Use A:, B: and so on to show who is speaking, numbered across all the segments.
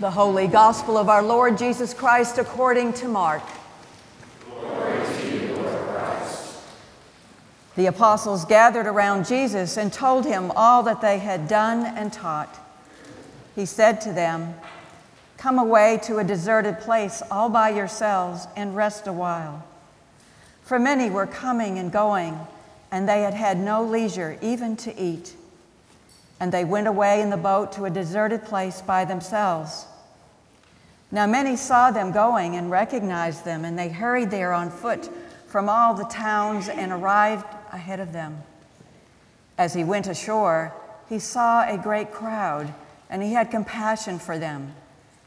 A: The Holy Gospel of our Lord Jesus Christ according to Mark. The apostles gathered around Jesus and told him all that they had done and taught. He said to them, Come away to a deserted place all by yourselves and rest a while. For many were coming and going, and they had had no leisure even to eat. And they went away in the boat to a deserted place by themselves. Now many saw them going and recognized them, and they hurried there on foot from all the towns and arrived ahead of them. As he went ashore, he saw a great crowd, and he had compassion for them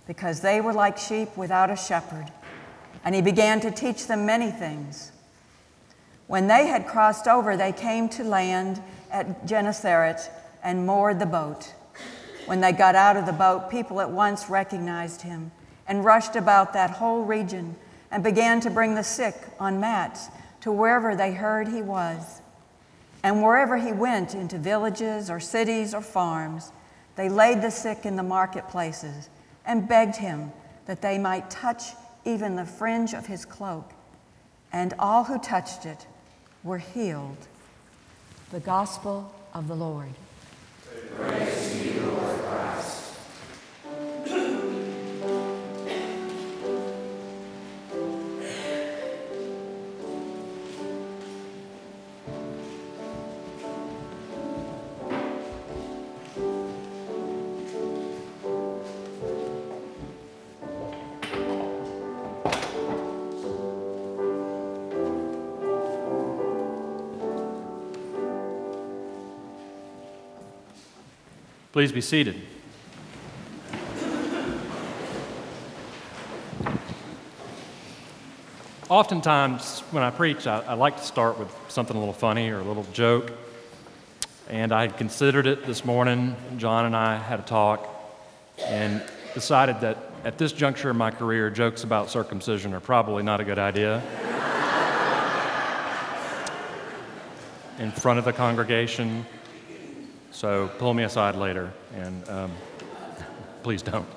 A: because they were like sheep without a shepherd. And he began to teach them many things. When they had crossed over, they came to land at Gennesaret and moored the boat. When they got out of the boat, people at once recognized him and rushed about that whole region and began to bring the sick on mats to wherever they heard he was. And wherever he went, into villages or cities or farms, they laid the sick in the marketplaces and begged him that they might touch even the fringe of his cloak. And all who touched it were healed. The Gospel of the Lord.
B: Praise
C: Please be seated. Oftentimes, when I preach, I, I, like to start with something a little funny or a little joke. And I considered it this morning. John and I had a talk and decided that at this juncture in my career, jokes about circumcision are probably not a good idea. in front of the congregation, so pull me aside later, and um, please don't.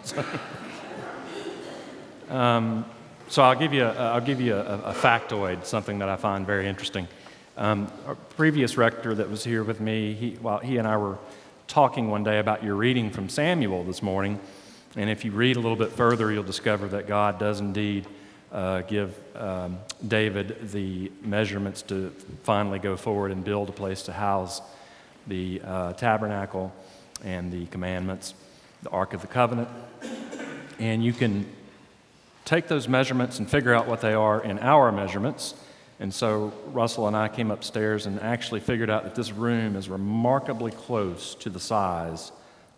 C: um, so I'll give you, a, I'll give you a, a, factoid, something that I find very interesting. Um, previous rector that was here with me, he, while he and I were talking one day about your reading from Samuel this morning, and if you read a little bit further, you'll discover that God does indeed uh, give um, David the measurements to finally go forward and build a place to house the uh, tabernacle and the commandments, the Ark of the Covenant. And you can take those measurements and figure out what they are in our measurements. And so Russell and I came upstairs and actually figured out that this room is remarkably close to the size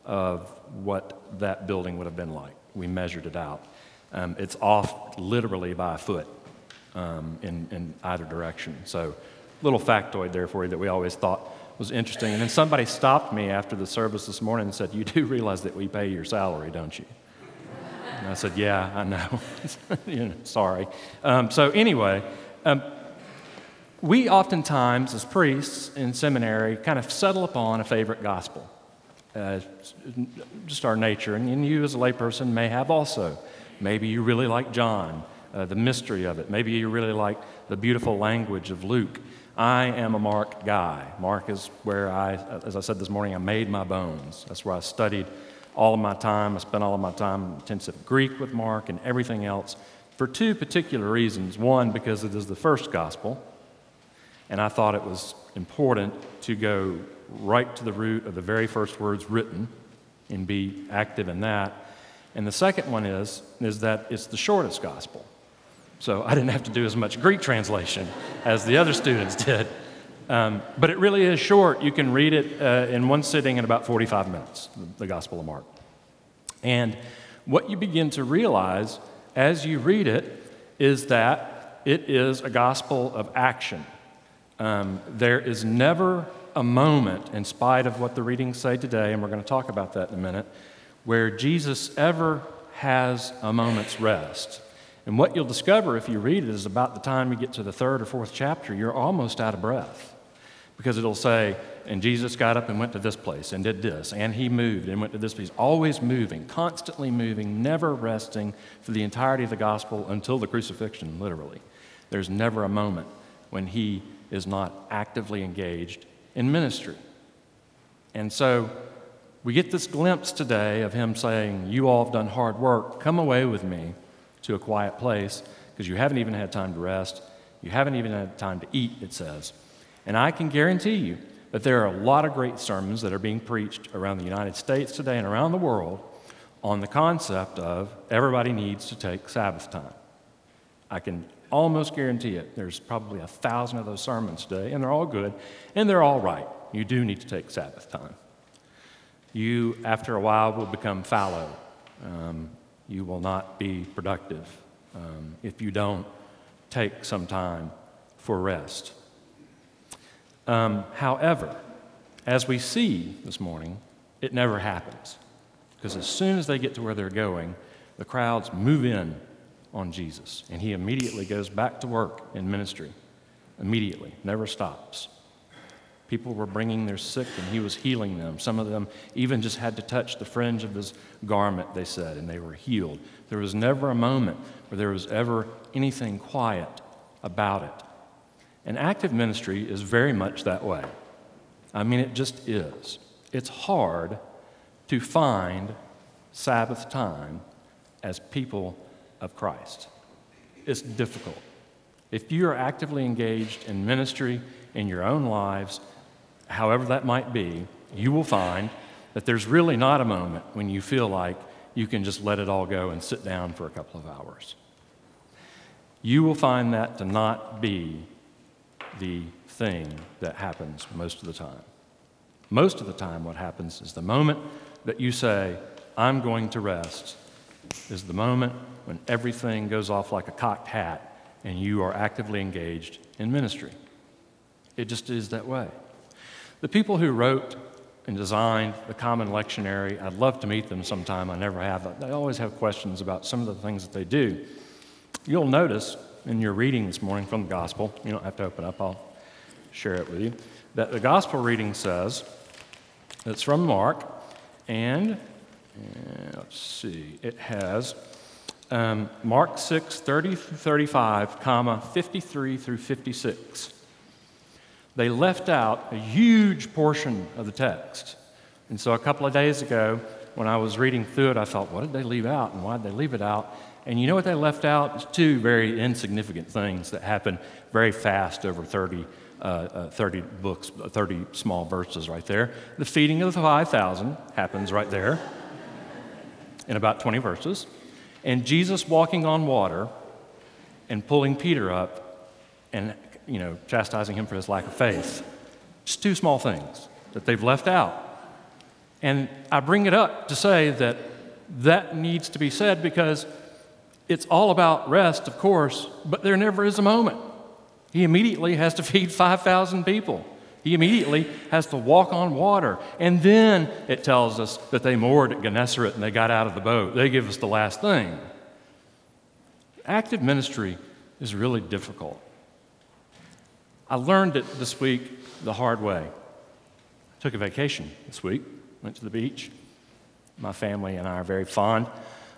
C: of what that building would have been like. We measured it out. Um, it's off literally by a foot um, in, in either direction. So, little factoid there for you that we always thought was interesting. And then somebody stopped me after the service this morning and said, You do realize that we pay your salary, don't you? And I said, Yeah, I know. you know sorry. Um, so, anyway, um, we oftentimes, as priests in seminary, kind of settle upon a favorite gospel. Uh, just our nature. And you, as a layperson, may have also. Maybe you really like John, uh, the mystery of it. Maybe you really like the beautiful language of Luke. I am a Mark guy. Mark is where I, as I said this morning, I made my bones. That's where I studied all of my time. I spent all of my time intensive Greek with Mark and everything else for two particular reasons. One, because it is the first gospel, and I thought it was important to go right to the root of the very first words written and be active in that. And the second one is, is that it's the shortest gospel. So I didn't have to do as much Greek translation as the other students did. Um, but it really is short. You can read it uh, in one sitting in about 45 minutes, the Gospel of Mark. And what you begin to realize as you read it is that it is a gospel of action. Um, there is never a moment, in spite of what the readings say today, and we're going to talk about that in a minute, where Jesus ever has a moment's rest. And what you'll discover if you read it is about the time you get to the third or fourth chapter, you're almost out of breath. Because it'll say, and Jesus got up and went to this place and did this, and he moved and went to this place. Always moving, constantly moving, never resting for the entirety of the gospel until the crucifixion, literally. There's never a moment when he is not actively engaged in ministry. And so we get this glimpse today of him saying, You all have done hard work. Come away with me to a quiet place because you haven't even had time to rest. You haven't even had time to eat, it says. And I can guarantee you that there are a lot of great sermons that are being preached around the United States today and around the world on the concept of everybody needs to take Sabbath time. I can almost guarantee it. There's probably a thousand of those sermons today, and they're all good, and they're all right. You do need to take Sabbath time. You, after a while, will become fallow. Um, you will not be productive um, if you don't take some time for rest. Um, however, as we see this morning, it never happens. Because as soon as they get to where they're going, the crowds move in on Jesus, and he immediately goes back to work in ministry. Immediately, never stops. People were bringing their sick, and he was healing them. Some of them even just had to touch the fringe of his garment, they said, and they were healed. There was never a moment where there was ever anything quiet about it. And active ministry is very much that way. I mean, it just is. It's hard to find Sabbath time as people of Christ. It's difficult. If you are actively engaged in ministry in your own lives, however that might be, you will find that there's really not a moment when you feel like you can just let it all go and sit down for a couple of hours. You will find that to not be the thing that happens most of the time. Most of the time, what happens is the moment that you say, I'm going to rest, is the moment when everything goes off like a cocked hat and you are actively engaged in ministry. It just is that way. The people who wrote and designed the Common Lectionary, I'd love to meet them sometime. I never have. They always have questions about some of the things that they do. You'll notice in your reading this morning from the Gospel, you don't have to open up, I'll share it with you, that the Gospel reading says, it's from Mark, and, and let's see, it has um, Mark 6, 30 through 35, comma, 53 through 56 they left out a huge portion of the text. And so a couple of days ago, when I was reading through it, I thought, what did they leave out and why did they leave it out? And you know what they left out? It's two very insignificant things that happen very fast over 30, uh, uh, 30 books, 30 small verses right there. The feeding of the 5,000 happens right there in about 20 verses. And Jesus walking on water and pulling Peter up and you know, chastising him for his lack of faith. Just two small things that they've left out. And I bring it up to say that that needs to be said because it's all about rest, of course, but there never is a moment. He immediately has to feed 5,000 people. He immediately has to walk on water. And then it tells us that they moored at Gennesaret and they got out of the boat. They give us the last thing. Active ministry is really difficult. I learned it this week the hard way. I took a vacation this week, went to the beach. My family and I are very fond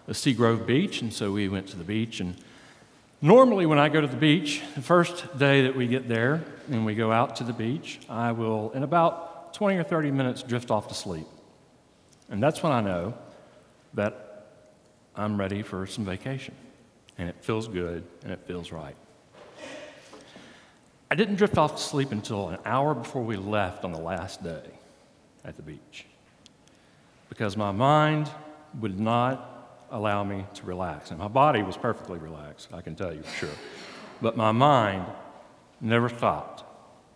C: of Seagrove Beach, and so we went to the beach. And normally, when I go to the beach, the first day that we get there and we go out to the beach, I will, in about 20 or 30 minutes, drift off to sleep. And that's when I know that I'm ready for some vacation. And it feels good and it feels right. I didn't drift off to sleep until an hour before we left on the last day at the beach because my mind would not allow me to relax. And my body was perfectly relaxed, I can tell you for sure. But my mind never stopped.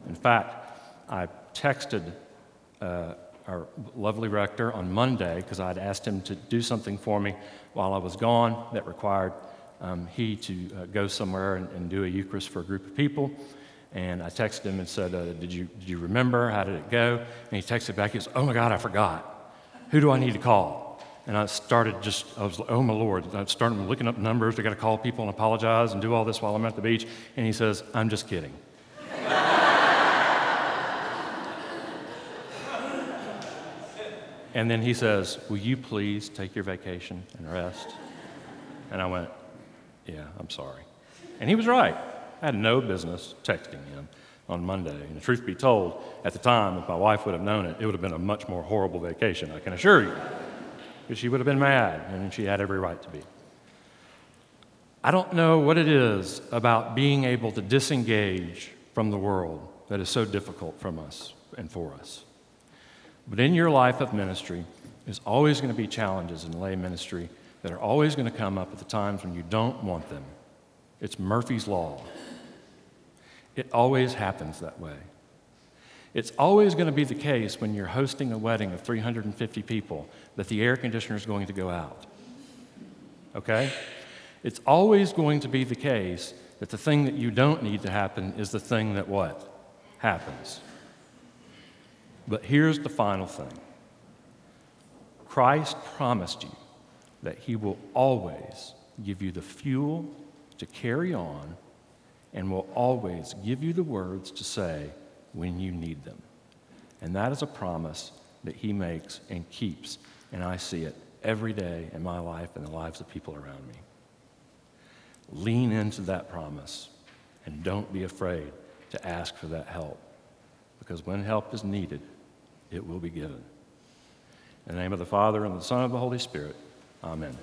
C: In fact, I texted uh, our lovely rector on Monday because I'd asked him to do something for me while I was gone that required um, he to uh, go somewhere and, and do a Eucharist for a group of people. And I texted him and said, uh, did, you, did you remember? How did it go? And he texted back, he goes, Oh my God, I forgot. Who do I need to call? And I started just, I was like, Oh my Lord. I started looking up numbers. I got to call people and apologize and do all this while I'm at the beach. And he says, I'm just kidding. And then he says, Will you please take your vacation and rest? And I went, Yeah, I'm sorry. And he was right. I had no business texting him on Monday. And the truth be told, at the time, if my wife would have known it, it would have been a much more horrible vacation, I can assure you. Because she would have been mad, and she had every right to be. I don't know what it is about being able to disengage from the world that is so difficult from us and for us. But in your life of ministry, there's always going to be challenges in lay ministry that are always going to come up at the times when you don't want them. It's Murphy's Law. It always happens that way. It's always going to be the case when you're hosting a wedding of 350 people that the air conditioner is going to go out. Okay? It's always going to be the case that the thing that you don't need to happen is the thing that what? Happens. But here's the final thing Christ promised you that He will always give you the fuel to carry on and will always give you the words to say when you need them. And that is a promise that He makes and keeps, and I see it every day in my life and the lives of people around me. Lean into that promise and don't be afraid to ask for that help because when help is needed, it will be given. In the name of the Father, and the Son, and the Holy Spirit, amen.